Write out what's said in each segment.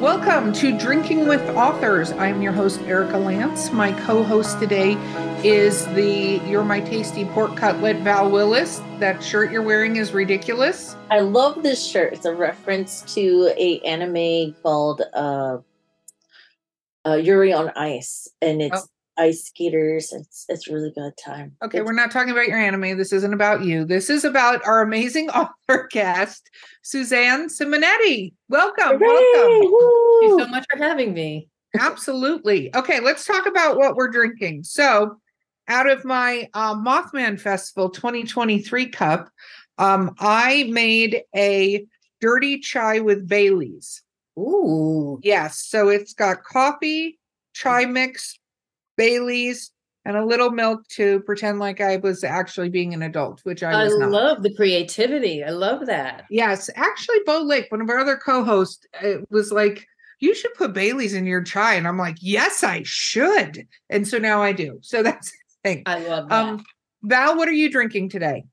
Welcome to Drinking with Authors. I'm your host, Erika Lance. My co host today is the You're My Tasty Pork Cutlet, Val Willis. That shirt you're wearing is ridiculous. I love this shirt. It's a reference to a anime called uh, uh, Yuri on Ice, and it's oh ice skaters. It's it's really good time. Okay, it's- we're not talking about your anime. This isn't about you. This is about our amazing author cast, Suzanne Simonetti. Welcome, Hooray! welcome. Thank you so much for having me. Absolutely. Okay, let's talk about what we're drinking. So, out of my uh, Mothman Festival 2023 cup, um, I made a dirty chai with Bailey's. Ooh. Yes. So it's got coffee, chai mix, Bailey's, and a little milk to pretend like I was actually being an adult, which I I was not. I love the creativity. I love that. Yes, actually, Bo Lake, one of our other co-hosts, uh, was like, "You should put Bailey's in your chai," and I'm like, "Yes, I should," and so now I do. So that's the thing. I love that. Um, Val, what are you drinking today?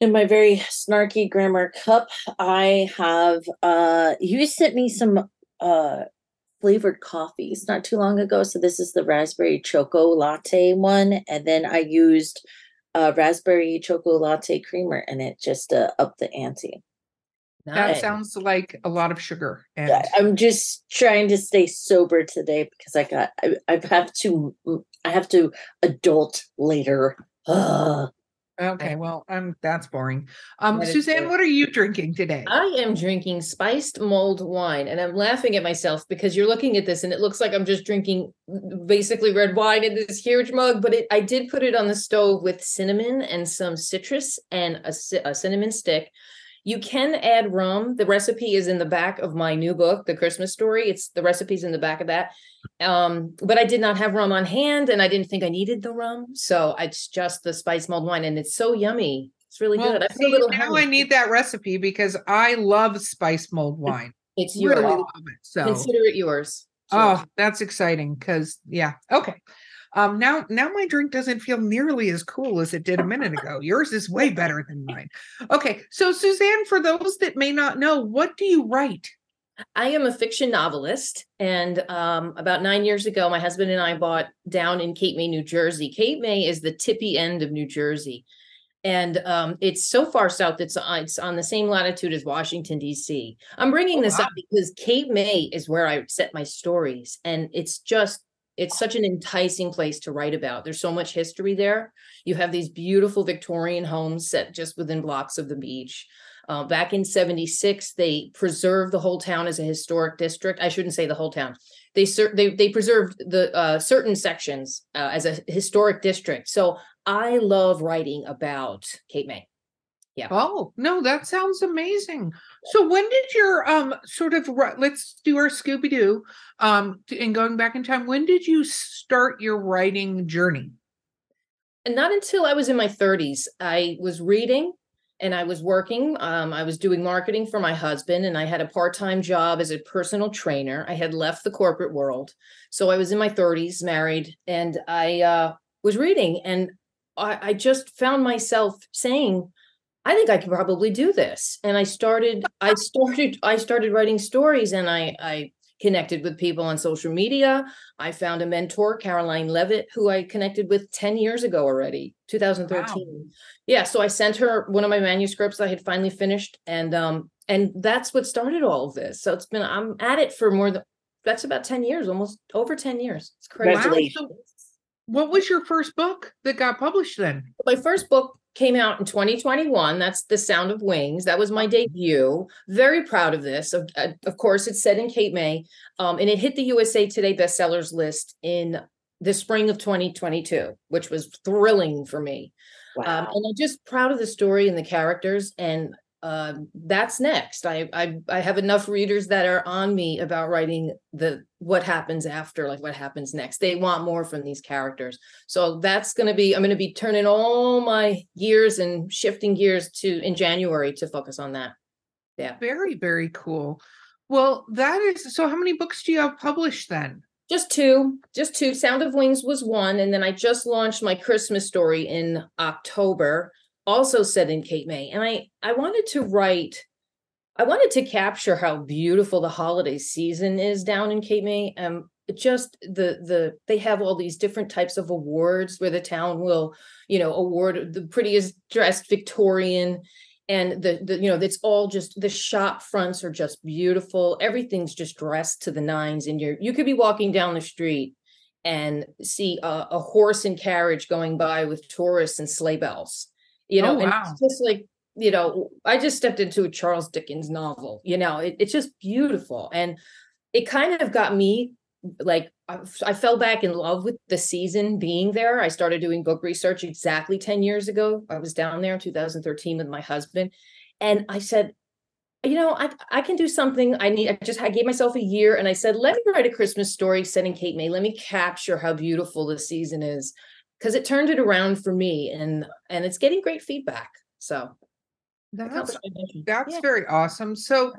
In my very snarky grammar cup, I have uh you sent me some uh flavored coffees not too long ago. So this is the raspberry choco latte one, and then I used uh raspberry choco latte creamer and it just uh, up the ante. That Nice. sounds like a lot of sugar. And I'm just trying to stay sober today because I got I, I have to I have to adult later. Ugh. Okay, well, um, that's boring. Um, Suzanne, what are you drinking today? I am drinking spiced mulled wine, and I'm laughing at myself because you're looking at this, and it looks like I'm just drinking basically red wine in this huge mug. But it, I did put it on the stove with cinnamon and some citrus and a, a cinnamon stick. You can add rum. The recipe is in the back of my new book, The Christmas Story. It's the recipe's in the back of that. Um, but I did not have rum on hand, and I didn't think I needed the rum, so it's just the spice mulled wine, and it's so yummy. It's really well, good. I put see, now honey. I need that recipe because I love spice mulled wine. It's Really yours. love it. So Consider it yours. Oh, that's exciting because yeah. Okay. Um now now my drink doesn't feel nearly as cool as it did a minute ago. Yours is way better than mine. Okay. So Suzanne, for those that may not know, what do you write? I am a fiction novelist, and um, about nine years ago, my husband and I bought down in Cape May, New Jersey. Cape May is the tippy end of New Jersey, and um, it's so far south. It's on, it's on the same latitude as Washington D.C. I'm bringing Oh, this wow. up because Cape May is where I set my stories, and it's just it's such an enticing place to write about. There's so much history there. You have these beautiful Victorian homes set just within blocks of the beach. Uh, back in 76, they preserved the whole town as a historic district. I shouldn't say the whole town. They they, they preserved the uh, certain sections uh, as a historic district. So I love writing about Cape May. Oh, no, that sounds amazing. So when did your um sort of let's do our Scooby Doo um and going back in time, when did you start your writing journey? And not until I was in my 30s, I was reading and I was working. Um, I was doing marketing for my husband, and I had a part time job as a personal trainer. I had left the corporate world. So I was in my 30s, married, and I uh, was reading. And I, I just found myself saying, I think I could probably do this. And I started, I started, I started writing stories and I, I connected with people on social media. I found a mentor, Caroline Leavitt, who I connected with 10 years ago already, 2013. Yeah. So I sent her one of my manuscripts I had finally finished. And um, and that's what started all of this. So it's been I'm at it for more than that's about 10 years, almost over 10 years. It's crazy. Wow, Congratulations. so what was your first book that got published then? my first book came out in 2021 that's the sound of wings. That was my debut. Very proud of this. Of, uh, of course it's set in cape may um, and it hit the usa today bestsellers list in the spring of 2022 which was thrilling for me. Um, and i'm just proud of the story and the characters and um, that's next. I, I i have enough readers that are on me about writing the what happens after like what happens next. They want more from these characters. So that's going to be i'm going to be turning all my gears and shifting gears to in january to focus on that. Yeah. Very, very cool. Well, that is so how many books do you have published then? just two just two. Sound of wings was one and then i just launched my christmas story in october also set in cape may and i i wanted to write I wanted to capture how beautiful the holiday season is down in Cape May. Um, just the the they have all these different types of awards where the town will, you know, award the prettiest dressed Victorian, and the the you know it's all just the shop fronts are just beautiful. Everything's just dressed to the nines, and you're you could be walking down the street and see a, a horse and carriage going by with tourists and sleigh bells. You know, Oh, and wow. it's just like you know, I just stepped into a Charles Dickens novel. You know, it, it's just beautiful, and it kind of got me like I, I fell back in love with the season being there. I started doing book research exactly 10 years ago. I was down there in 2013 with my husband. And I said, you know, I, I can do something. I need, I just, I gave myself a year and I said, let me write a Christmas story set in Cape May. Let me capture how beautiful the season is. Cause it turned it around for me and, and it's getting great feedback. So That's accomplished my mission. That's Yeah. very awesome. So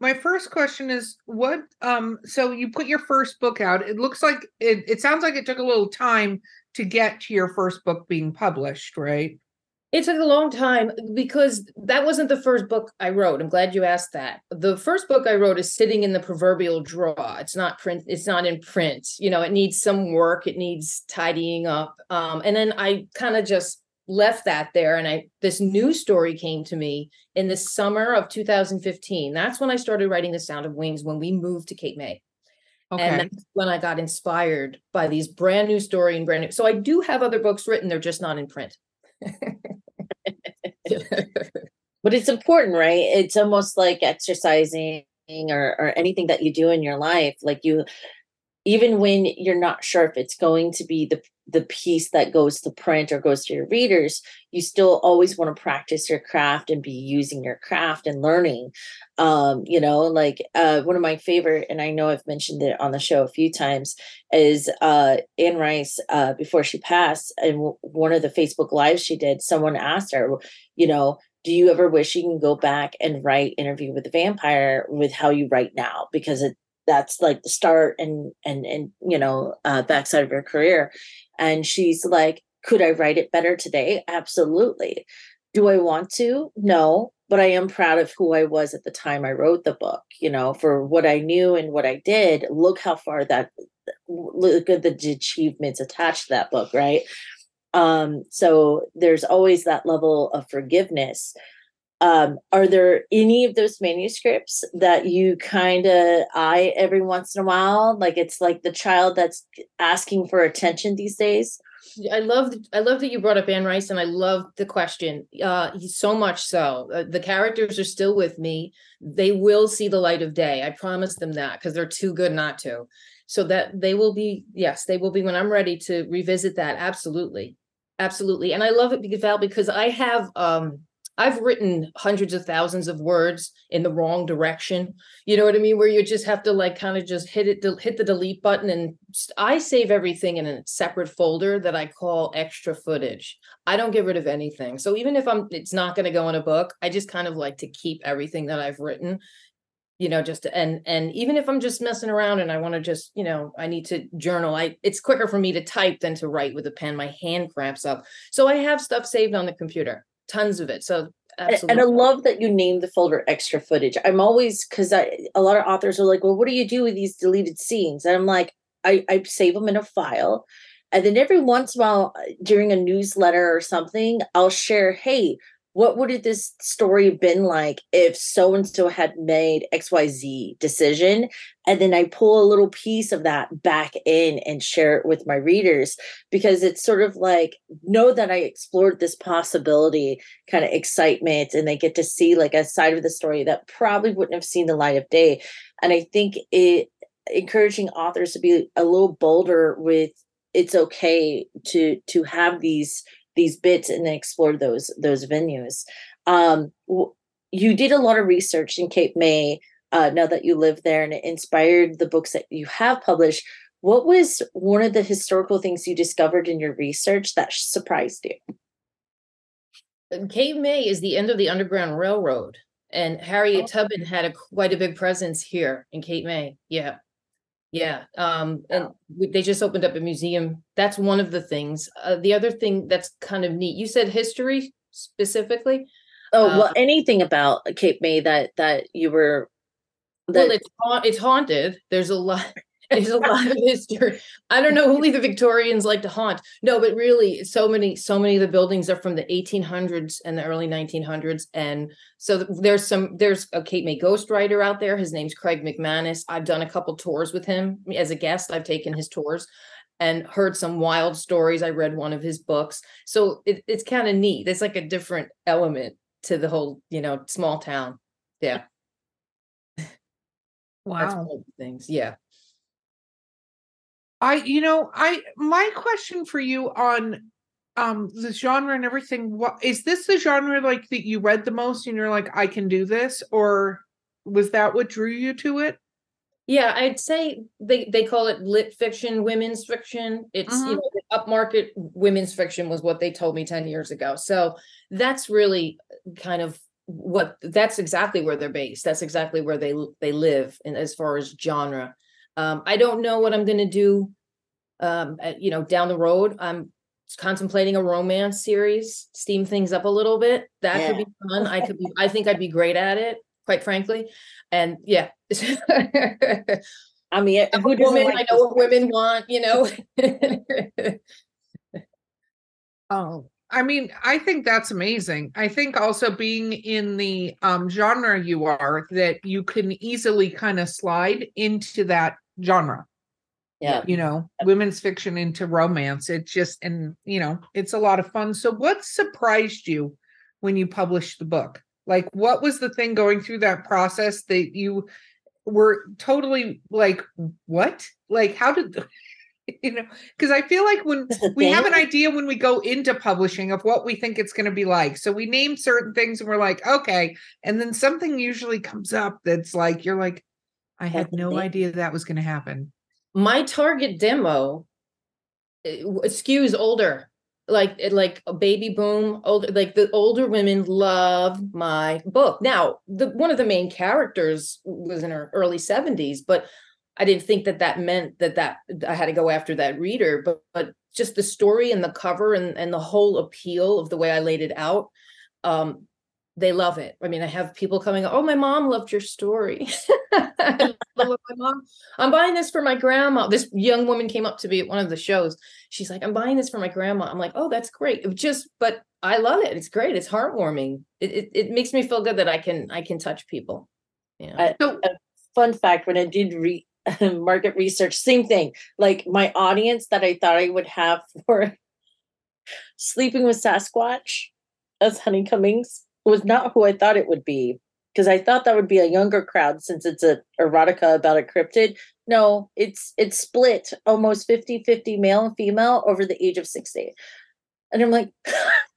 my first question is what um so you put your first book out. It looks like it it sounds like it took a little time to get to your first book being published, right? It took a long time because that wasn't the first book I wrote. I'm glad you asked that. The first book I wrote is sitting in the proverbial drawer. It's not print, it's not in print. You know, it needs some work, it needs tidying up. Um, and then I kind of just left that there and I this new story came to me in the summer of 2015. That's when I started writing The Sound of Wings when we moved to Cape May. Okay. And that's when I got inspired by these brand new story and brand new. So I do have other books written, they're just not in print. but it's important right? It's almost like exercising or, or anything that you do in your life like you even when you're not sure if it's going to be the the piece that goes to print or goes to your readers you still always want to practice your craft and be using your craft and learning. Um you know like uh one of my favorite and i know i've mentioned it on the show a few times is uh anne rice uh before she passed and w- one of the facebook lives she did someone asked her you know do you ever wish you can go back and write interview with the vampire with how you write now? Because it that's like the start and and and you know uh backside of your career. And she's like could i write it better today? Absolutely. Do i want to? No but i am proud of who i was at the time i wrote the book you know for what i knew and what i did. Look how far that look at the achievements attached to that book right? Um so there's always that level of forgiveness um are there any of those manuscripts that you kind of eye every once in a while like it's like the child that's asking for attention these days I love I love that you brought up Anne Rice, and I love the question. Uh, so much so. Uh, the characters are still with me. They will see the light of day. I promise them that because they're too good not to. So that they will be. Yes, they will be when I'm ready to revisit that. Absolutely, absolutely. And I love it because Val, because I have um I've written hundreds of thousands of words in the wrong direction. You know what I mean? Where you just have to like kind of just hit it, hit the delete button, and I save everything in a separate folder that I call extra footage. I don't get rid of anything. So even if I'm, it's not going to go in a book. I just kind of like to keep everything that I've written. You know, just and and even if I'm just messing around and I want to just, you know, I need to journal. I it's quicker for me to type than to write with a pen. My hand cramps up. So I have stuff saved on the computer, tons of it. So And- absolutely. And I love that you named the folder extra footage. I'm always because I a lot of authors are like, well, what do you do with these deleted scenes? And I'm like, I, I save them in a file. And then every once in a while uh, during a newsletter or something, I'll share, hey, what would this story have been like if so and so had made XYZ decision? And then I pull a little piece of that back in and share it with my readers because it's sort of like know that I explored this possibility kind of excitement and they get to see like a side of the story that probably wouldn't have seen the light of day and i think it encouraging authors to be a little bolder with it's okay to to have these these bits and then explore those those venues. Um you did a lot of research in cape may uh, now that you live there and it inspired the books that you have published. What was one of the historical things you discovered in your research that surprised you? Cape May is the end of the Underground Railroad, and Harriet Tubman had a quite a big presence here in Cape May. Yeah, yeah. Um, and we- they just opened up a museum. That's one of the things. Uh, the other thing that's kind of neat. You said history specifically. Oh Uh, well, anything about Cape May that that you were. well, it's ha- it's haunted. There's a lot. There's a lot of history. I don't know who the Victorians like to haunt. No, but really, so many, so many of the buildings are from the 1800s and the early 1900s, and so there's some. There's a Cape May ghostwriter out there. His name's Craig McManus. I've done a couple tours with him as a guest. I've taken his tours and heard some wild stories. I read one of his books, so it, it's kind of neat. It's like a different element to the whole, you know, small town. Yeah, that's one Wow. of the things. Yeah. I, you know, I, my question for you on um the genre and everything, what is this the genre like that you read the most and you're like, I can do this? Or was that what drew you to it? Yeah, I'd say they they call it lit fiction, women's fiction. It's you know upmarket women's fiction was what they told me 10 years ago. So that's really kind of what that's exactly where they're based. That's exactly where they they live in as far as genre. Um, I don't know what I'm going to do um at, you know down the road. I'm contemplating a romance series, steam things up a little bit. That could be fun. I could be I think I'd be great at it, quite frankly. And yeah. I mean, I'm who woman, like I know those what women want, you know. Oh, I mean, I think that's amazing. I think also being in the um genre you are that you can easily kind of slide into that genre. Yeah. you know, women's fiction into romance. It's just and you know, it's a lot of fun. So what surprised you when you published the book? Like what was the thing going through that process that you were totally like, what? Like how did you know, because I feel like when we have an idea when we go into publishing of what we think it's going to be like. So we name certain things and we're like, okay. And then something usually comes up that's like, you're like, I had no idea that was going to happen. My target demo w- skews older, like like a baby boom, older like the older women love my book. Now, the one of the main characters was in her early 70s, but I didn't think that that meant that that I had to go after that reader, but but just the story and the cover and and the whole appeal of the way I laid it out um they love it. I mean, I have people coming, oh, my mom loved your story. my mom, I'm buying this for my grandma. This young woman came up to me at one of the shows. She's like, I'm buying this for my grandma. I'm like, oh, that's great. It just, but I love it. It's great. It's heartwarming. It, it, it makes me feel good that I can, I can touch people. You know? I- So Fun fact: when I did re- market research, same thing. Like my audience that I thought I would have for Sleeping with Sasquatch as Honey Cummings was not who I thought it would be. Because I thought that would be a younger crowd since it's a erotica about a cryptid. No, it's it's split almost 50-50 male and female over the age of 60. And I'm like,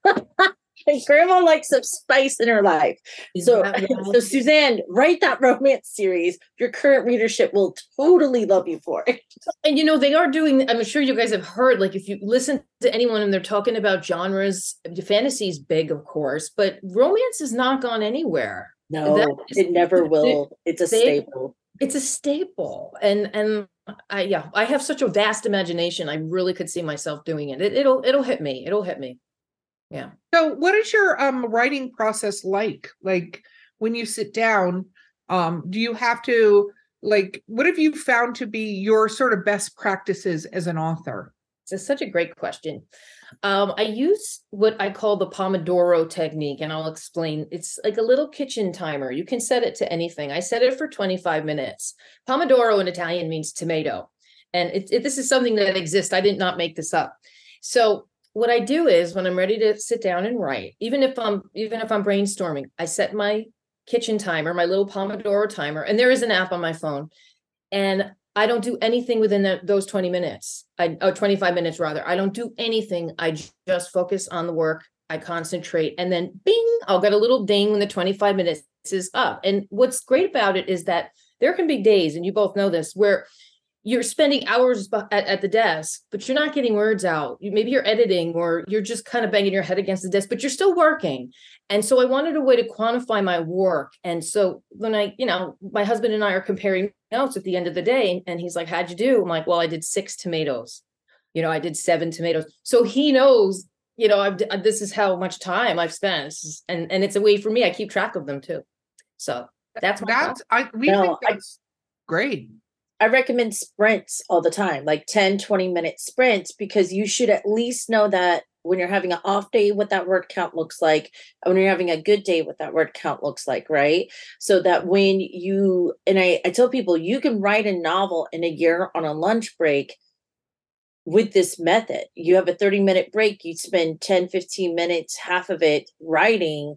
grandma likes some spice in her life. So, so? Suzanne, write that romance series. Your current readership will totally love you for it. and you know they are doing i'm sure you guys have heard like if you listen to anyone and they're talking about genres fantasy is big of course but romance has not gone anywhere No, That is- it never will. It's a they- staple. it's a staple and and i yeah i have such a vast imagination i really could see myself doing it, it it'll it'll hit me it'll hit me yeah So what is your um writing process like? Like when you sit down, um, do you have to like what have you found to be your sort of best practices as an author? It's such a great question. Um, I use what I call the Pomodoro technique, and I'll explain. It's like a little kitchen timer. You can set it to anything. I set it for 25 minutes. Pomodoro in Italian means tomato. And it, it- this is something that exists. I did not make this up. So what I do is when I'm ready to sit down and write, even if I'm even if I'm brainstorming, I set my kitchen timer, my little Pomodoro timer, and there is an app on my phone. And I don't do anything within that, those 20 minutes. I oh 25 minutes rather. I don't do anything. I just focus on the work. I concentrate and then bing, I'll get a little ding when the 25 minutes is up. And what's great about it is that there can be days, and you both know this, where you're spending hours at, at the desk, but you're not getting words out. You, maybe you're editing or you're just kind of banging your head against the desk, but you're still working. And so I wanted a way to quantify my work. And so when I, you know, my husband and I are comparing notes at the end of the day, and he's like, How'd you do? I'm like, Well, I did six tomatoes. You know, I did seven tomatoes. So he knows you know, I've uh, this is how much time I've spent, and and it's a way for me. I keep track of them too. So that's that's I we no, think that's I, great. I recommend sprints all the time, like 10, 20 minute sprints, because you should at least know that when you're having an off day, what that word count looks like, when you're having a good day, what that word count looks like, right? So that when you, and I, I tell people, you can write a novel in a year on a lunch break with this method. You have a 30 minute break, you spend 10, 15 minutes, half of it writing,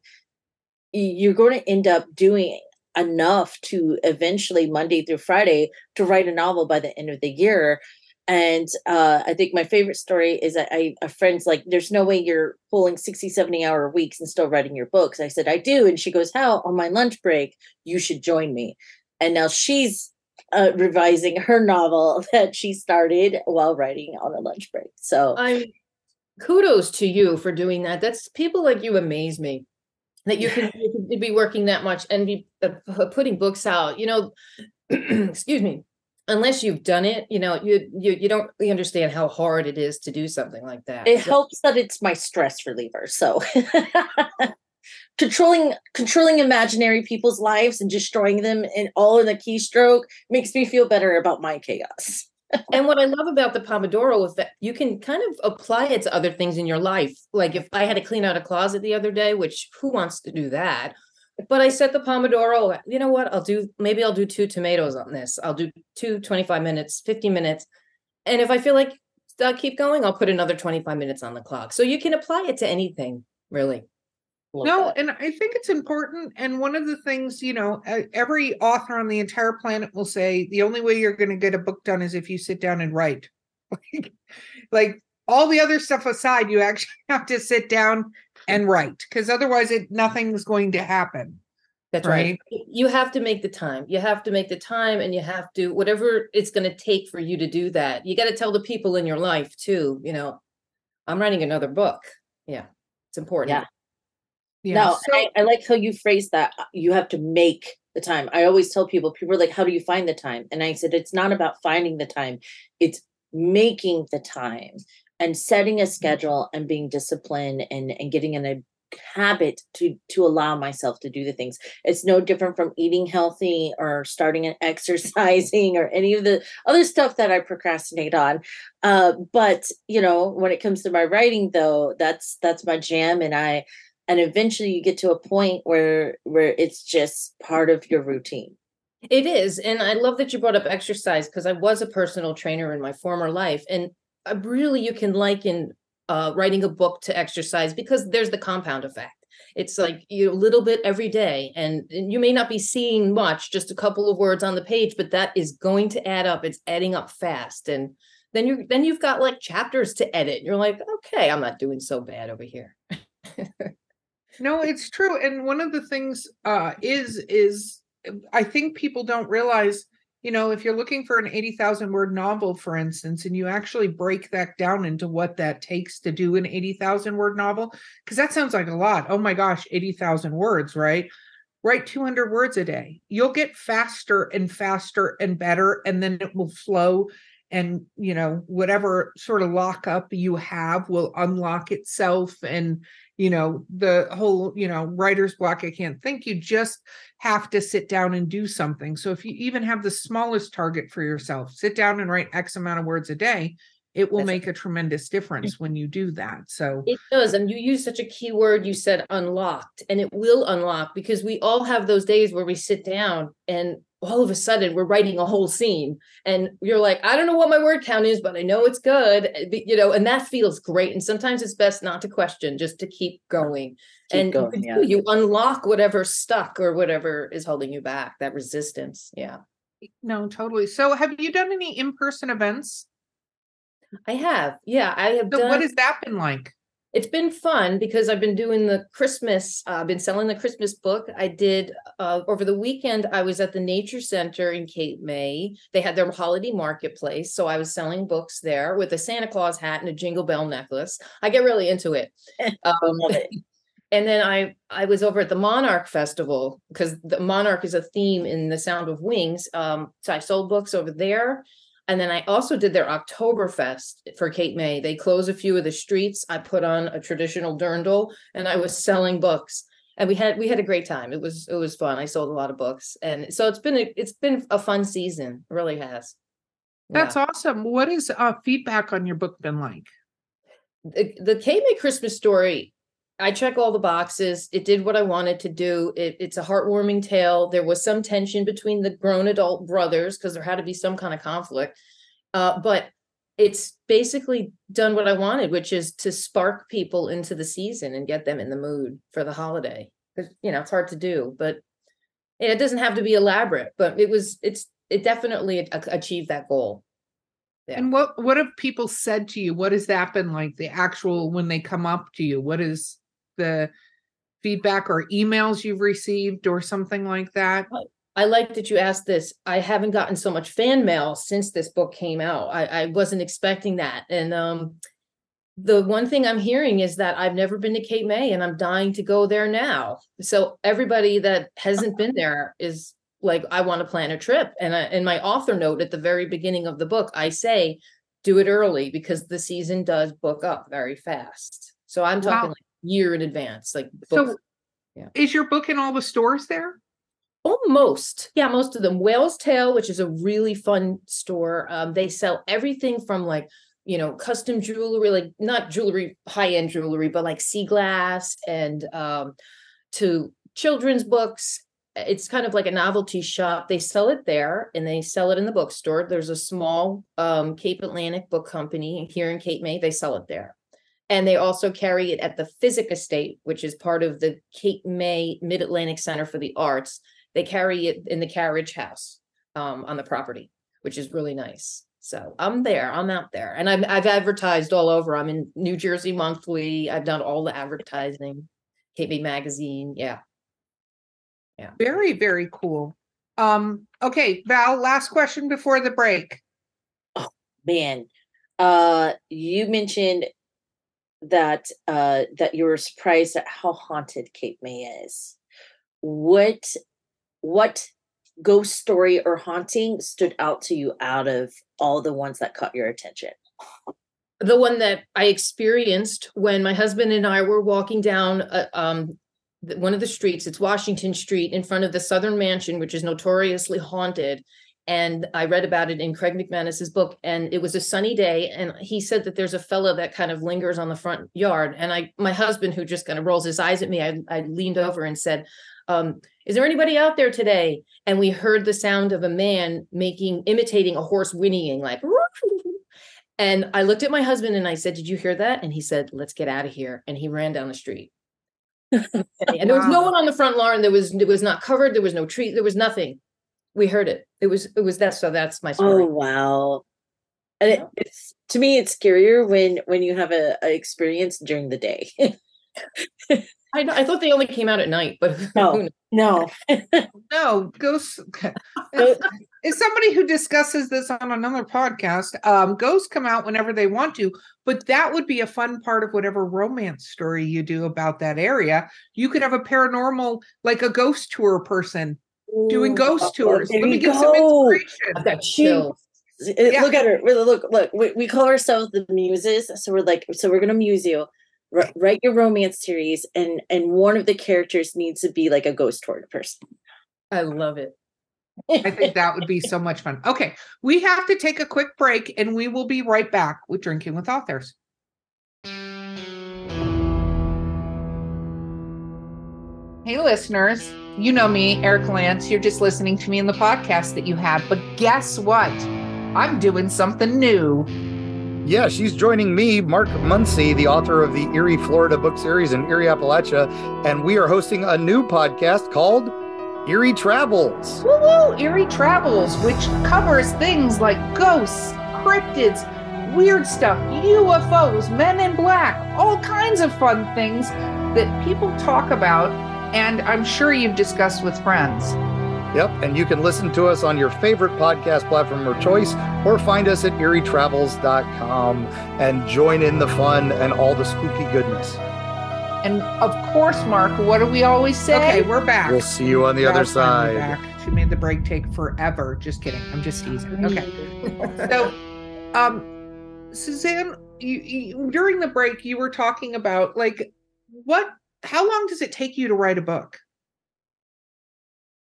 you're going to end up doing enough to eventually Monday through Friday to write a novel by the end of the year. And uh, I think my favorite story is that I a friend's like, there's no way you're pulling 60, 70 hour weeks and still writing your books. I said, I do. And she goes, How? On my lunch break, you should join me. And now she's uh, revising her novel that she started while writing on a lunch break. So I'm kudos to you for doing that. That's people like you amaze me that you can, you can be working that much and be uh, putting books out you know excuse me unless you've done it you know you you you don't really understand how hard it is to do something like that it so. helps that it's my stress reliever so controlling controlling imaginary people's lives and destroying them in all in a keystroke makes me feel better about my chaos and what I love about the Pomodoro is that you can kind of apply it to other things in your life. Like if I had to clean out a closet the other day, which who wants to do that? But I set the Pomodoro, you know what? I'll do maybe I'll do two tomatoes on this. I'll do two 25 minutes, 50 minutes. And if I feel like I'll keep going, I'll put another 25 minutes on the clock. So you can apply it to anything, really no, that. and I think it's important. And one of the things, you know, every author on the entire planet will say the only way you're going to get a book done is if you sit down and write. like, like all the other stuff aside, you actually have to sit down and write because otherwise, it nothing's going to happen. That's right? right. You have to make the time. You have to make the time and you have to, whatever it's going to take for you to do that. You got to tell the people in your life too, you know, I'm writing another book. Yeah. It's important. Yeah. Yeah. No, so, I, I like how you phrase that. Uh, you have to make the time. I always tell people, people are like, how do you find the time? And I said, it's not about finding the time, it's making the time and setting a mm-hmm. schedule and being disciplined and, and getting in a habit to to allow myself to do the things it's no different from eating healthy or starting and exercising or any of the other stuff that i procrastinate on uh, but you know when it comes to my writing though that's that's my jam and i and eventually you get to a point where where it's just part of your routine. It is and i love that you brought up exercise because i was a personal trainer in my former life and uh, really you can liken uh, writing a book to exercise because there's the compound effect. It's like you know, a little bit every day and, you may not be seeing much just a couple of words on the page but that is going to add up it's adding up fast and then you then you've got like chapters to edit you're like okay i'm not doing so bad over here No, it's true. And one of the things uh, is is I think people don't realize, you know, if you're looking for an 80,000 word novel, for instance, and you actually break that down into what that takes to do an 80,000 word novel, because that sounds like a lot. Oh my gosh, 80,000 words, right? Write 200 words a day. You'll get faster and faster and better, and then it will flow. And, you know, whatever sort of lockup you have will unlock itself. And, you know the whole you know writer's block i can't think you just have to sit down and do something so if you even have the smallest target for yourself sit down and write x amount of words a day it will That's make a tremendous difference when you do that so it does and you use such a key word you said unlocked and it will unlock because we all have those days where we sit down and all of a sudden we're writing a whole scene and you're like i don't know what my word count is but i know it's good eh, you know and that feels great and sometimes it's best not to question just to keep going keep and going, you, yeah. you unlock whatever stuck or whatever is holding you back that resistance yeah no totally so have you done any in-person events i have yeah i have so done, what has that been like it's been fun because I've been doing the Christmas, uh, I've been selling the Christmas book. I did uh, over the weekend, I was at the Nature Center in Cape May. They had their holiday marketplace. So I was selling books there with a Santa Claus hat and a jingle bell necklace. I get really into it. Um, it. and then I I was over at the Monarch Festival because the Monarch is a theme in the Sound of Wings. Um, so I sold books over there. And then I also did their Oktoberfest for Cape May. They closed a few of the streets. I put on a traditional dirndl and I was selling books. And we had we had a great time. It was it was fun. I sold a lot of books. And so it's been a, it's been a fun season. It really has. That's yeah. awesome. What has uh, feedback on your book been like? The, the Cape May Christmas story I check all the boxes. It did what I wanted to do. It, it's a heartwarming tale. There was some tension between the grown adult brothers because there had to be some kind of conflict. Uh, but it's basically done what I wanted, which is to spark people into the season and get them in the mood for the holiday. Because you know it's hard to do, but it doesn't have to be elaborate. But it was it's it definitely achieved that goal. Yeah. And what what have people said to you? What has that been like? The actual when they come up to you, what is the feedback or emails you've received or something like that? I like that you asked this. I haven't gotten so much fan mail since this book came out. I, I wasn't expecting that. And um, the one thing I'm hearing is that I've never been to Cape May and I'm dying to go there now. So everybody that hasn't been there is like, I want to plan a trip. And I, in my author note at the very beginning of the book, I say, do it early because the season does book up very fast. So I'm talking wow. like year in advance. Like so, yeah. Is your book in all the stores there? Almost, yeah, most of them. Whale's Tale, which is a really fun store. Um, they sell everything from like you know custom jewelry, like not jewelry, high end jewelry, but like sea glass and um, to children's books. It's kind of like a novelty shop. They sell it there and they sell it in the bookstore. There's a small um, Cape Atlantic book company here in Cape May. They sell it there. And they also carry it at the Physick Estate, which is part of the Cape May Mid Atlantic Center for the Arts. They carry it in the carriage house um, on the property, which is really nice. So I'm there. I'm out there, and I've I've advertised all over. I'm in New Jersey Monthly. I've done all the advertising, Cape May Magazine. Yeah, yeah. Very very cool. Um. Okay, Val. Last question before the break. Oh man, uh, you mentioned that uh that you were surprised at how haunted Cape May is. What what ghost story or haunting stood out to you out of all the ones that caught your attention? The one that I experienced when my husband and I were walking down uh, um, one of the streets. It's Washington Street in front of the Southern Mansion, which is notoriously haunted and I read about it in Craig McManus's book. And it was a sunny day, and he said that there's a fellow that kind of lingers on the front yard. And I, my husband, who just kind of rolls his eyes at me, I, I leaned over and said, um, "Is there anybody out there today?" And we heard the sound of a man making, imitating a horse whinnying, like. And I looked at my husband and I said, "Did you hear that?" And he said, "Let's get out of here." And he ran down the street. and there was no one on the front lawn. There was it was not covered. There was no tree. There was nothing we heard it. It was it was that. So that's my story. Oh wow! And it, it's to me, it's scarier when when you have a, a experience during the day. I I thought they only came out at night, but no, no, no. Ghosts. is somebody who discusses this on another podcast. Um, ghosts come out whenever they want to, but that would be a fun part of whatever romance story you do about that area. You could have a paranormal, like a ghost tour person doing oh, ghost oh, tours. Let me get some inspiration. That chills. Yeah. Look at her. Look, look. We, we call ourselves the muses. So we're like, so we're gonna muse you. R- write your romance series, and and one of the characters needs to be like a ghost tour person. I love it. I think that would be so much fun. Okay, we have to take a quick break, and we will be right back with drinking with authors. Hey, listeners. You know me, Eric Lance. You're just listening to me in the podcast that you have. But guess what? I'm doing something new. Yeah, she's joining me, Mark Muncy, the author of the Eerie, Florida book series in Eerie, Appalachia. And we are hosting a new podcast called Eerie Travels. Woo woo! Eerie Travels, which covers things like ghosts, cryptids, weird stuff, UFOs, men in black, all kinds of fun things that people talk about and I'm sure you've discussed with friends. Yep, and you can listen to us on your favorite podcast platform of choice or find us at eerietravels.com and join in the fun and all the spooky goodness. And of course, Mark, what do we always say? Okay, we're back. We'll see you on the other side. Back. She made the break take forever. Just kidding. I'm just teasing. Okay. so, um, Suzanne, you, you, during the break, you were talking about like what, how long does it take you to write a book?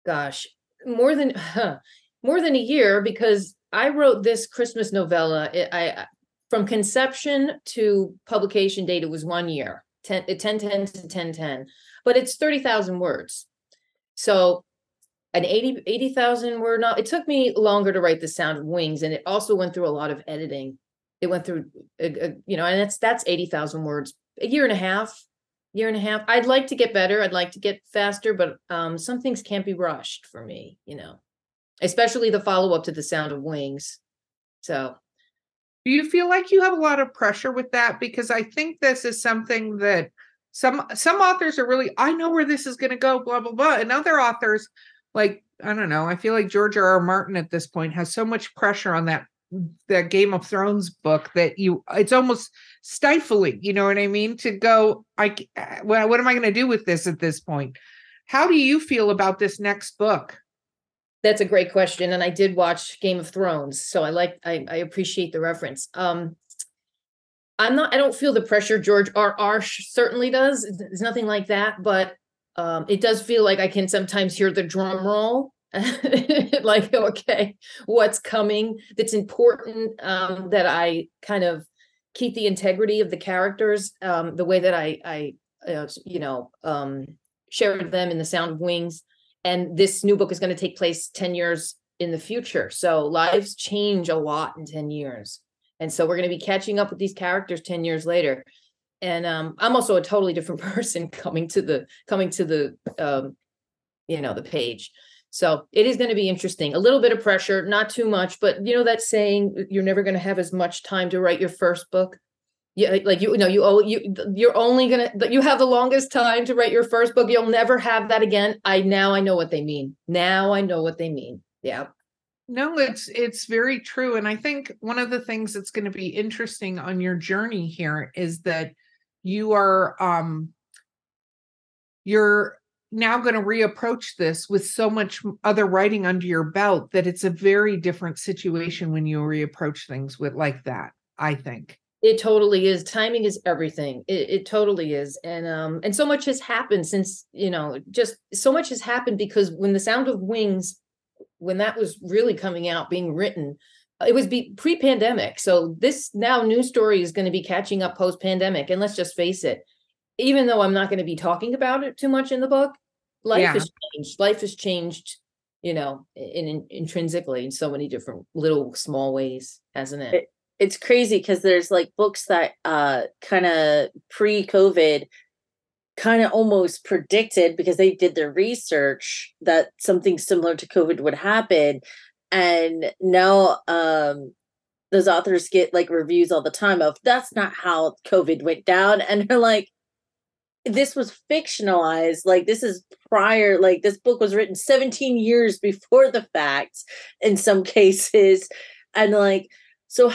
Gosh, more than, huh, more than a year because I wrote this Christmas novella. It, I, from conception to publication date, it was one year. 10, uh, 10 10 to 10 10 but it's 30,000 words so an 80 80,000 word not it took me longer to write the sound of wings and it also went through a lot of editing it went through a, a, you know and that's that's 80,000 words a year and a half year and a half I'd like to get better I'd like to get faster but um some things can't be rushed for me you know especially the follow up to the sound of wings so do you feel like you have a lot of pressure with that? Because I think this is something that some some authors are really, I know where this is going to go, blah blah blah, and other authors, like I don't know, I feel like George R. R. Martin at this point has so much pressure on that that Game of Thrones book that you it's almost stifling. You know what I mean? To go, I what, what am I going to do with this at this point? How do you feel about this next book? That's a great question, and I did watch Game of Thrones, so I like I, I appreciate the reference. Um, I'm not. I don't feel the pressure George R. R. certainly does. It's nothing like that, but um, it does feel like I can sometimes hear the drum roll. like, okay, what's coming? That's important. Um, that I kind of keep the integrity of the characters, um, the way that I, I, uh, you know, um, share them in the Sound of Wings and this new book is going to take place 10 years in the future so lives change a lot in 10 years and so we're going to be catching up with these characters 10 years later and um, i'm also a totally different person coming to the coming to the um, you know the page so it is going to be interesting. A little bit of pressure not too much but you know that saying you're never going to have as much time to write your first book? Yeah like you know you oh you you're only gonna you have the longest time to write your first book. You'll never have that again. I now i know what they mean. Now i know what they mean. Yeah. No it's it's very true and i think one of the things that's going to be interesting on your journey here is that you are um you're now going to reapproach this with so much other writing under your belt that it's a very different situation when you reapproach things with like that i think it totally is. Timing is everything. It, it, totally is. And um and so much has happened since, you know, just so much has happened because when the sound of wings when that was really coming out being written, it was be pre-pandemic. So this now new story is going to be catching up post-pandemic and let's just face it. Even though I'm not going to be talking about it too much in the book, life yeah. has changed. Life has changed, you know, in, in, intrinsically in so many different little small ways, hasn't it, it it's crazy because there's like books that uh kind of pre-covid kind of almost predicted because they did their research that something similar to covid would happen and now um those authors get like reviews all the time of that's not how covid went down and they're like this was fictionalized like this is prior like this book was written 17 years before the facts in some cases and like so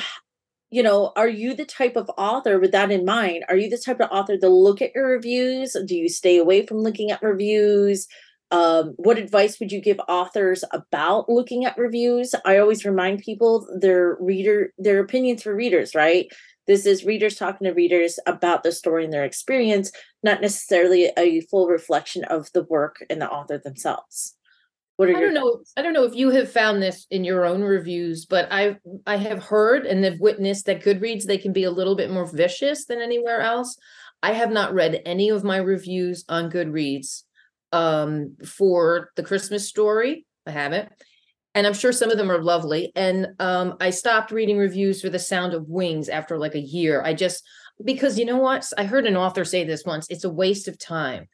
you know, are you the type of author with that in mind? Are you the type of author to look at your reviews? Do you stay away from looking at reviews? Um, what advice would you give authors about looking at reviews? I always remind people their reader, their opinions for readers, right? This is readers talking to readers about the story and their experience, not necessarily a full reflection of the work and the author themselves. What are I don't know. I don't know if you have found this in your own reviews, but I I have heard and have witnessed that Goodreads they can be a little bit more vicious than anywhere else. I have not read any of my reviews on Goodreads um, for the Christmas story. I haven't, and I'm sure some of them are lovely. And um, I stopped reading reviews for The Sound of Wings after like a year. I just because you know what? I heard an author say this once. It's a waste of time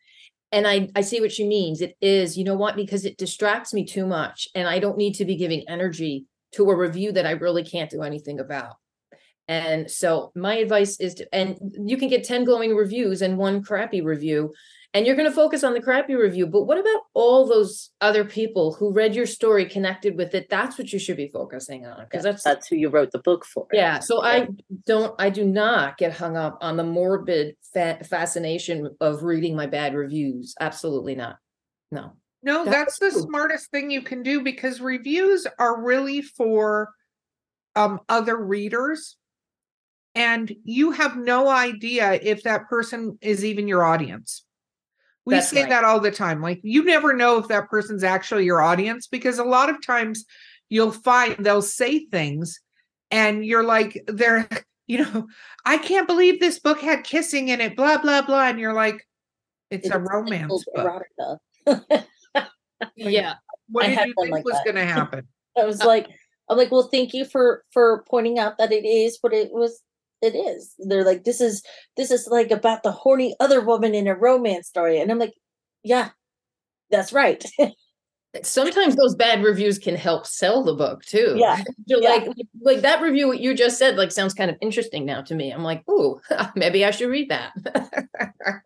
and I, I see what she means. It is, you know what, because it distracts me too much. And I don't need to be giving energy to a review that I really can't do anything about. And so my advice is to, and you can get 10 glowing reviews and one crappy review. And you're going to focus on the crappy review but what about all those other people who read your story connected with it that's what you should be focusing on because that's that's who you wrote the book for. yeah so i don't i do not get hung up on the morbid fa- fascination of reading my bad reviews absolutely not no No, That's that's the true. smartest thing you can do because reviews are really for um other readers and you have no idea if that person is even your audience. We That's say right. that all the time. Like you never know if that person's actually your audience because a lot of times you'll find they'll say things and you're like they're you know, I can't believe this book had kissing in it blah blah blah and you're like it's a romance book. erotica. yeah What I did you think like was going to happen? I was like, I'm like, well, thank you for for pointing out that it is what it was. It is. They're like, this is this is like about the horny other woman in a romance story, and I'm like, yeah, that's right. sometimes those bad reviews can help sell the book too. Yeah, You're yeah. like like that review you just said like sounds kind of interesting now to me. I'm like, ooh, maybe I should read that.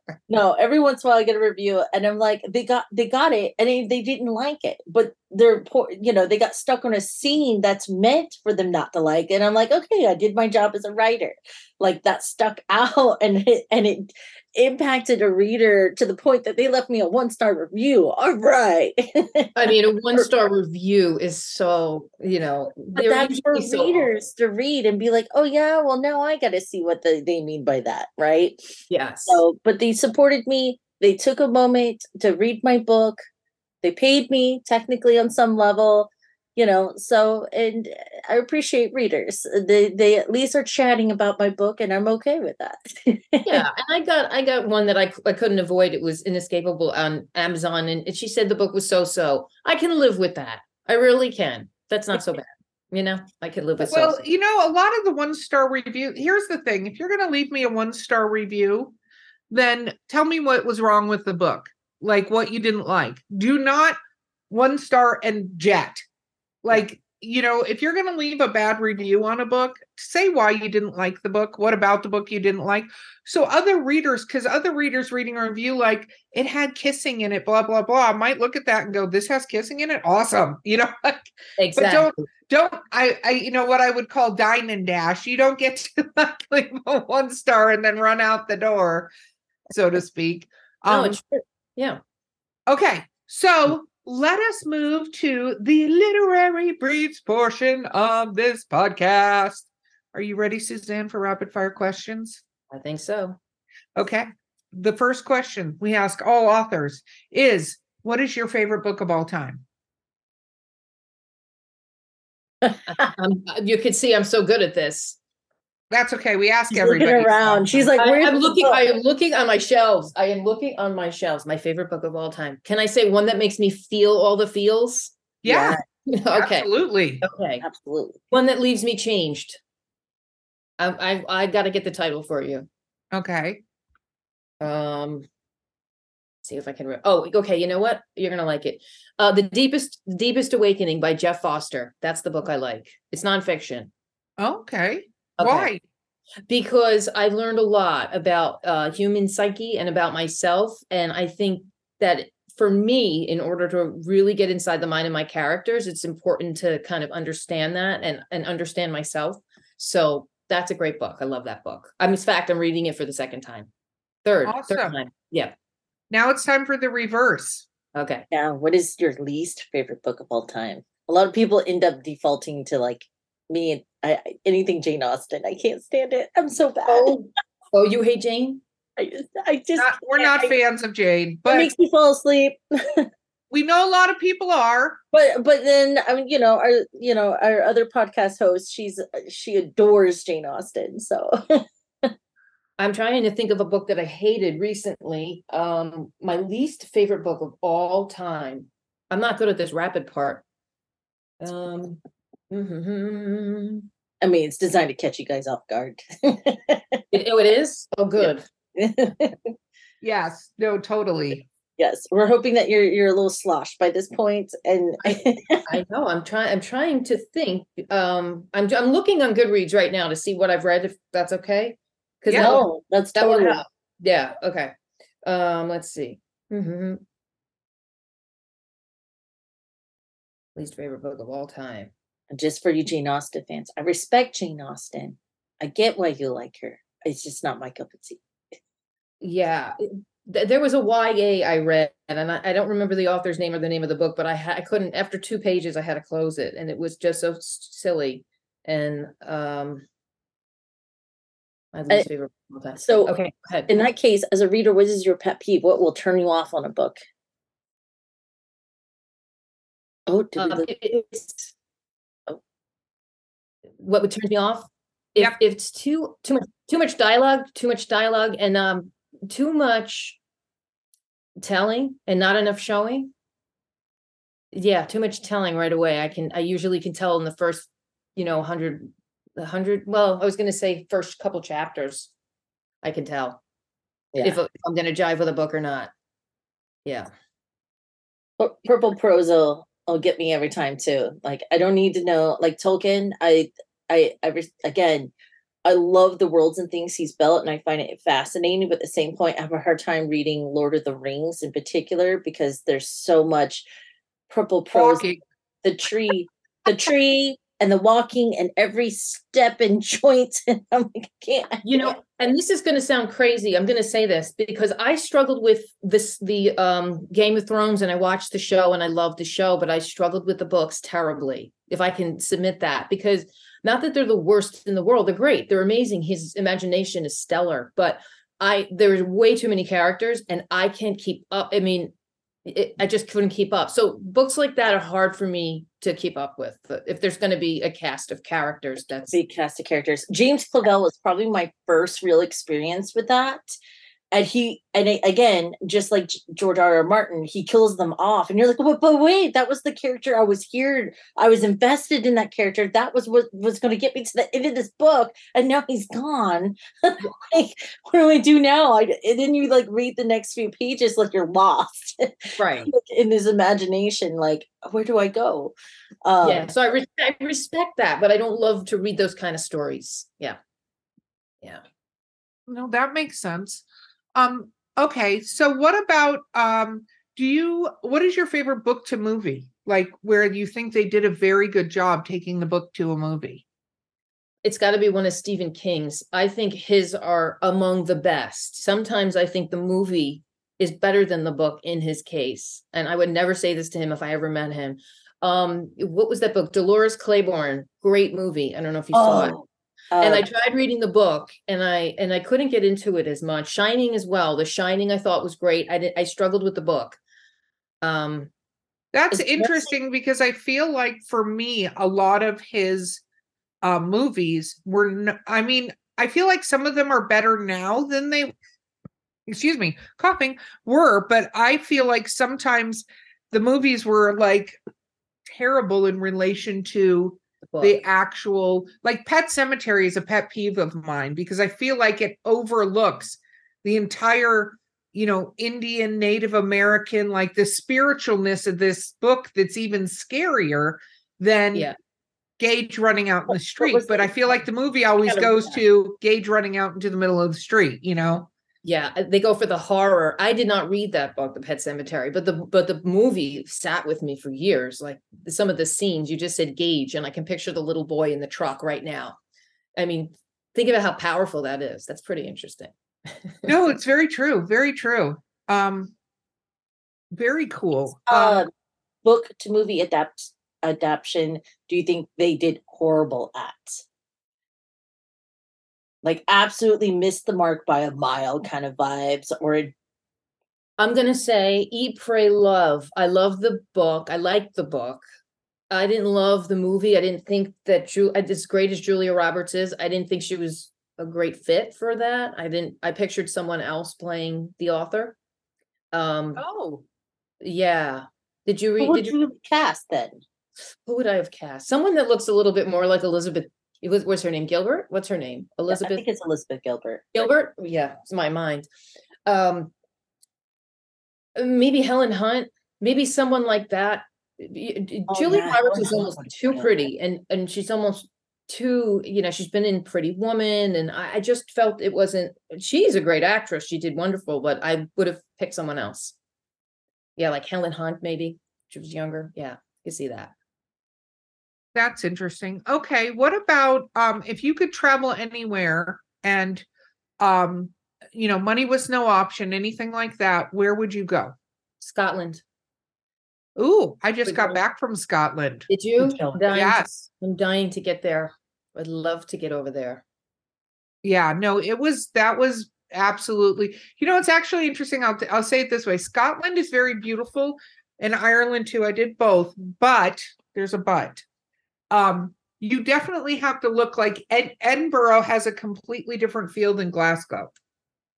no, every once in a while I get a review, and I'm like, they got they got it, and they, they didn't like it, but they're poor, you know, they got stuck on a scene that's meant for them not to like, and I'm like, okay, I did my job as a writer, like that stuck out, and it and it impacted a reader to the point that they left me a one star review. All right. I mean, a one star review is so, you know, But that's for so- readers to read and be like, oh yeah, well now I got to see what the, they mean by that, right? Yes. So, but they supported me. They took a moment to read my book. They paid me technically on some level, you know. So, and I appreciate readers. They they at least are chatting about my book, and I'm okay with that. yeah, and I got I got one that I, I couldn't avoid. It was inescapable on Amazon, and, and she said the book was so so. I can live with that. I really can. That's not so bad. You know, I can live with Well, so. you know, a lot of the one star review. Here's the thing: if you're going to leave me a one star review, then tell me what was wrong with the book, like what you didn't like. Do not one star and jet. Like, you know, if you're going to leave a bad review on a book, say why you didn't like the book, what about the book you didn't like. So other readers, because other readers reading a review like it had kissing in it, blah blah blah, might look at that and go, "This has kissing in it, awesome." You know, like Exactly. don't I I you know what I would call dine and dash. You don't get to like leave a one star and then run out the door, so to speak. no, Um, it's true. Yeah. okay, so let us move to the literary briefs portion of this podcast. Are you ready, Suzanne, for rapid fire questions? I think so. Okay. The first question we ask all authors is what is your favorite book of all time? Um, you can see I'm so good at this. That's okay. We ask She's everybody. looking around. She's like, I, "Where's am looking. book?" I am looking on my shelves. I am looking on my shelves. My favorite book of all time. Can I say one that makes me feel all the feels? yeah, okay. absolutely. Okay. absolutely. One that leaves me changed. I I, I got to get the title for you. Okay. Um, see if I can. Re- oh, okay. You know what? You're gonna like it. Uh, the deepest, deepest awakening by Jeff Foster. That's the book I like. It's nonfiction. Okay. Okay. Why? because I learned a lot about uh, human psyche and about myself. And I think that for me, in order to really get inside the mind of my characters, it's important to kind of understand that and, and understand myself. So that's a great book. I love that book. I'm in fact, I'm reading it for the second time. Third, third time. Yeah. Now it's time for the reverse. Okay. Yeah. What is your least favorite book of all time? A lot of people end up defaulting to like me and I, I- anything Jane Austen. I can't stand it. I'm so bad. Oh, oh, you hate Jane? I just, I just Not- we're can't. I- fans of Jane, but It makes me fall asleep. we know a lot of people are. But but then I mean, you know, our you know our other podcast host, she's she adores Jane Austen. So I'm trying to think of a book that I hated recently. Um, my least favorite book of all time. I'm not good at this rapid part. Um, mhm. I mean, it's designed to catch you guys off guard. It- oh, it is. Oh, good. Yes. No, totally. yes, we're hoping that you're you're a little sloshed by this point. point, and I know. I'm trying. I'm trying to think. Um, I'm I'm looking on Goodreads right now to see what I've read. If that's okay, because Yeah. no, that's that would totally help. Yeah. Okay. Um, let's see. hmm Least favorite book of all time. Just for you Jane Austen fans, I respect Jane Austen. I get why you like her. It's just not my cup of tea. Yeah, there was a YA I read, and I, don't remember the author's name or the name of the book, but I ha- I couldn't. After two pages, I had to close it, and it was just so silly. And um, my least favorite. of all so okay, go ahead. In that case, as a reader, what is your pet peeve? What will turn you off on a book? Oh, Um, it's. What would turn me off if, Yep. if it's too too much too much dialogue too much dialogue and um too much telling and not enough showing yeah too much telling right away i can i usually can tell in the first you know 100 the 100 well i was going to say first couple chapters i can tell yeah. if, if i'm going to jive with a book or not yeah Purple prose will, will get me every time too. Like I don't need to know. Like Tolkien, I I res- again, I love the worlds and things he's built, and I find it fascinating. But at the same point, I have a hard time reading Lord of the Rings in particular because there's so much purple prose. Walking. The tree, the tree, and the walking, and every step and joint. And I'm like, I can't. You know and this is going to sound crazy i'm going to say this because i struggled with this the um game of thrones and i watched the show and i loved the show but i struggled with the books terribly if i can submit that because not that they're the worst in the world they're great they're amazing his imagination is stellar but i there's way too many characters and i can't keep up i mean it, i just couldn't keep up so books like that are hard for me to keep up with if there's going to be a cast of characters that's big cast of characters. James Clavell was probably my first real experience with that. And he, and again, just like George R. R. Martin, he kills them off, and you're like, but, but wait, that was the character I was here. I was invested in that character. That was what was going to get me to the end of this book, and now he's gone. like, what do I do now? I, and then you like read the next few pages, like you're lost right in his imagination. Like, where do I go? Um, yeah so I, re- I respect that but i don't love to read those kind of stories yeah yeah No, that makes sense. Um, okay, so what about um do you what is your favorite book to movie? Like where you think they did a very good job taking the book to a movie? it's got to be one of stephen king's. I think his are among the best. Sometimes i think the movie is better than the book in his case and i would never say this to him if i ever met him. Um what was that book? Dolores claiborne great movie. I don't know if you saw it Oh, and I uh, tried reading the book and I and I couldn't get into it as much. Shining as well. The Shining I thought was great. I did I struggled with the book. Um That's interesting because I feel like for me, a lot of his uh, movies were. I mean, I feel like some of them are better now than they. Excuse me, coughing were, but I feel like sometimes the movies were like terrible in relation to book. the actual like pet cemetery is a pet peeve of mine because i feel like it overlooks the entire you know indian native american like the spiritualness of this book that's even scarier than Yeah. gage running out in the street but i feel like the movie always goes to gage running out into the middle of the street you know yeah, uh, they go for the horror. I did not read that book, The Pet Cemetery, but the but the movie sat with me for years. Like some of the scenes you just said Gage, and I can picture the little boy in the truck right now. I mean, think about how powerful that is. That's pretty interesting. no it's very true very true um very cool um, uh, book to movie adapt adaptation do you think they did horrible at? Like absolutely missed the mark by a mile kind of vibes, or I'm gonna say Eat, Pray, Love. I love the book. I like the book. I didn't love the movie. I didn't think that Ju- as great as Julia Roberts is, I didn't think she was a great fit for that. I didn't. I pictured someone else playing the author. Um. oh Yeah. Did you read? Did you? you cast then? Who would I have cast? Someone that looks a little bit more like Elizabeth. It was what's her name? Gilbert. What's her name? Yeah, I Elizabeth think it's Elizabeth Gilbert. Gilbert. Yeah, it's my mind. Um. Maybe Helen Hunt. Maybe someone like that. Oh, Julia yeah, Roberts is almost too pretty, and and she's almost too, you know, she's been in Pretty Woman, and I, I just felt it wasn't. She's a great actress; she did wonderful, but I would have picked someone else. Yeah, like Helen Hunt, maybe she was younger. Yeah, you see that. That's interesting. Okay, what about um if you could travel anywhere and um you know money was no option, anything like that, where would you go? Scotland. Ooh, I just Would got go- back from Scotland. Did you? I'm dying, to- Yes. I'm dying to get there. I'd love to get over there. Yeah, no, it was that was absolutely. You know, it's actually interesting. I'll I'll say it this way: Scotland is very beautiful, and Ireland too. I did both, but there's a but. Um, you definitely have to look like Ed- Edinburgh has a completely different feel than Glasgow,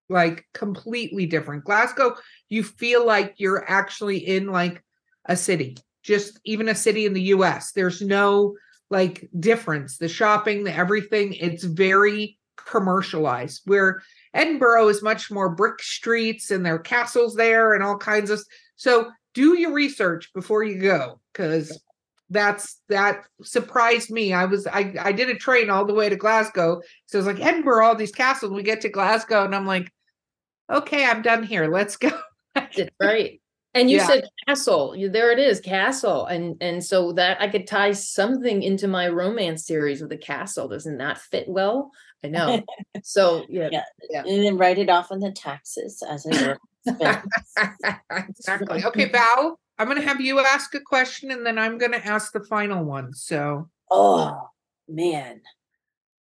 like completely different. Glasgow, you feel like you're actually in like a city, just even a city in the U.S. There's no like difference. The shopping, the everything, it's very commercialized. Where Edinburgh is much more brick streets and there are castles there and all kinds of. So do your research before you go because that's that surprised me. I was I I did a train all the way to Glasgow. So it was like Edinburgh, all these castles. We get to Glasgow and I'm like, okay, I'm done here. Let's go. Right. And you Yeah. said castle. There it is, castle. And and so that I could tie something into my romance series with a castle. Doesn't that fit well? I know. So yeah. Yeah. And then write it off on the taxes as a work exactly. Okay, Val, I'm gonna have you ask a question and then I'm gonna ask the final one. So Oh man.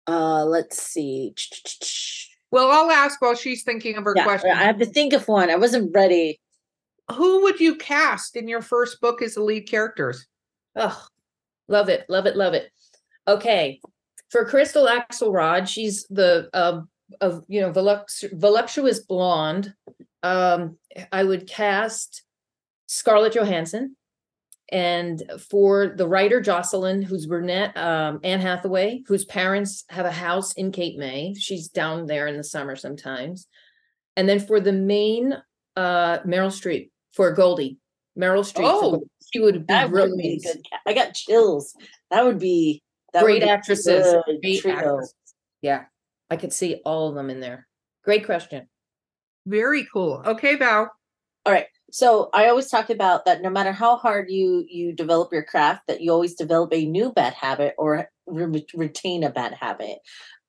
Uh let's see. well, I'll ask while she's thinking of her Yeah, question. I have to think of one. I wasn't ready. Who would you cast in your first book as the lead characters? Oh, love it, love it, love it. Okay, for Crystal Axelrod, she's the uh, of you know voluptuous blonde. Um, I would cast Scarlett Johansson, and for the writer Jocelyn, who's brunette, um, Anne Hathaway, whose parents have a house in Cape May. She's down there in the summer sometimes, and then for the main, uh, Meryl Streep for Goldie. Meryl Streep. Oh, she would be That would be good I got chills. That would be that would great be actresses. Great trio. actresses. Yeah, I could see all of them in there. Great question. Very cool. Okay, Val. So I always talk about that no matter how hard you you develop your craft, that you always develop a new bad habit or re- retain a bad habit.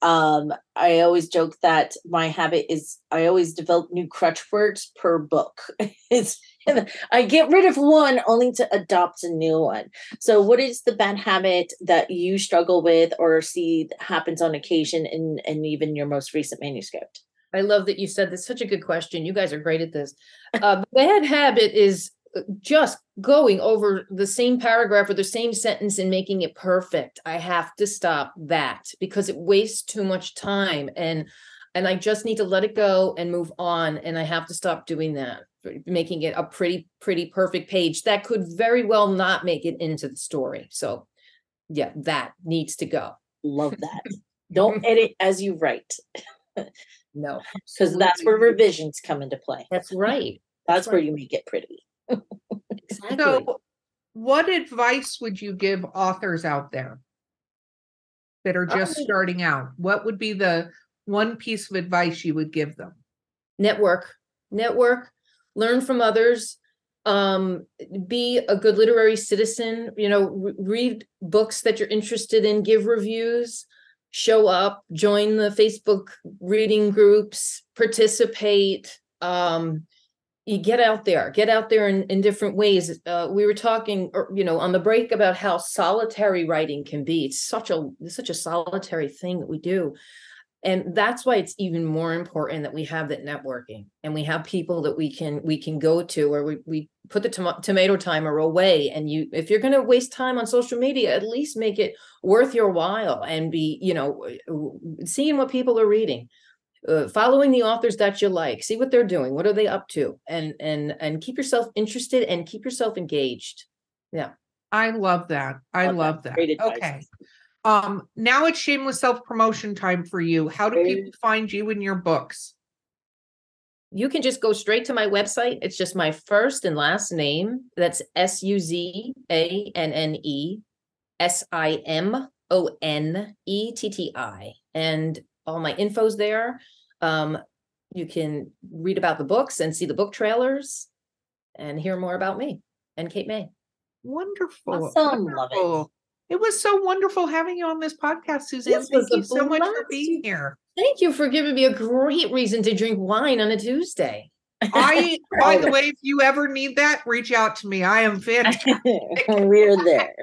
Um, I always joke that my habit is I always develop new crutch words per book. it's I get rid of one only to adopt a new one. So what is the bad habit that you struggle with or see happens on occasion in in even your most recent manuscript? I love that you said this. Such a good question. You guys are great at this. Uh, bad habit is uh, just going over the same paragraph or the same sentence and making it perfect. I have to stop that because it wastes too much time and and I just need to let it go and move on. And I have to stop doing that, making it a pretty, pretty perfect page that could very well not make it into the story. So, yeah, that needs to go. Love that. Don't edit as you write. No, because that's where revisions come into play. That's right. That's where right. you make it pretty. Exactly. So, what advice would you give authors out there that are just Um, starting out? What would be the one piece of advice you would give them? network network learn from others um be a good literary citizen you know re- read books that you're interested in give reviews show up join the facebook reading groups participate um you get out there get out there in, in different ways. Uh, we were talking you know on the break about how solitary writing can be. It's such a it's such a solitary thing that we do and that's why it's even more important that we have that networking and we have people that we can we can go to or we, we put the tom- tomato timer away and you if you're going to waste time on social media at least make it worth your while and be you know seeing what people are reading uh, following the authors that you like see what they're doing what are they up to and and and keep yourself interested and keep yourself engaged Yeah. I love that. I Love that. love that. Great advice. Okay. Um, now it's shameless self-promotion time for you. How do people find you and your books? you can just go straight to my website. It's just my first and last name. That's S U Z A N N E S I M O N E T T I. And all my info's there. Um, you can read about the books and see the book trailers and hear more about me and Cape May. Wonderful. Awesome. Love it. It was so wonderful having you on this podcast, Suzanne. This Thank you so much for being here. Thank you for giving me a great reason to drink wine on a Tuesday. I, by the way, if you ever need that, reach out to me. I am fantastic. We're there.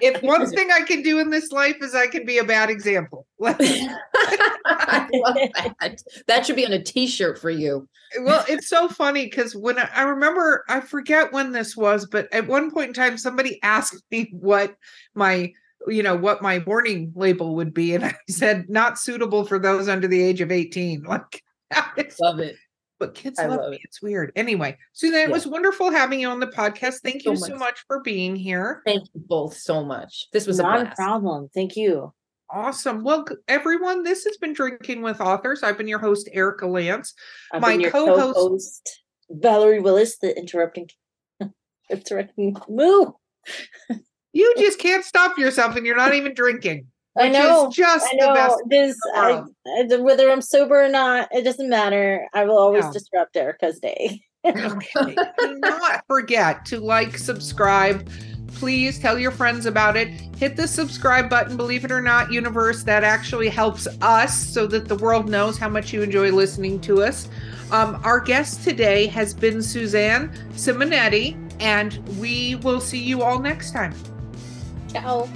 if one thing I can do in this life is I can be a bad example. I love that. That should be on a t-shirt for you. Well, it's so funny because when I, I remember, I forget when this was, but at one point in time, somebody asked me what my you know what my warning label would be and i said not suitable for those under the age of 18 like Love it. But kids I love love me it. it's weird anyway suzanne it was wonderful having you on the podcast thank so you so much. much for being here Thank you both so much. This was a Not a blast. problem. Thank you. awesome well everyone this has been drinking with authors i've been your host Erika Lance I've My been your co-host- co-host, Valerie Willis, the interrupting interrupting moo. you just can't stop yourself and you're not even drinking I know. just I the know. best This, I. I- whether I'm sober or not, it doesn't matter. I will always No. disrupt Erika's day. Okay. Do not forget to like, subscribe. Please tell your friends about it. Hit the subscribe button. Believe it or not, universe, that actually helps us so that the world knows how much you enjoy listening to us. Um, our guest today has been Suzanne Simonetti, and we will see you all next time. Ciao.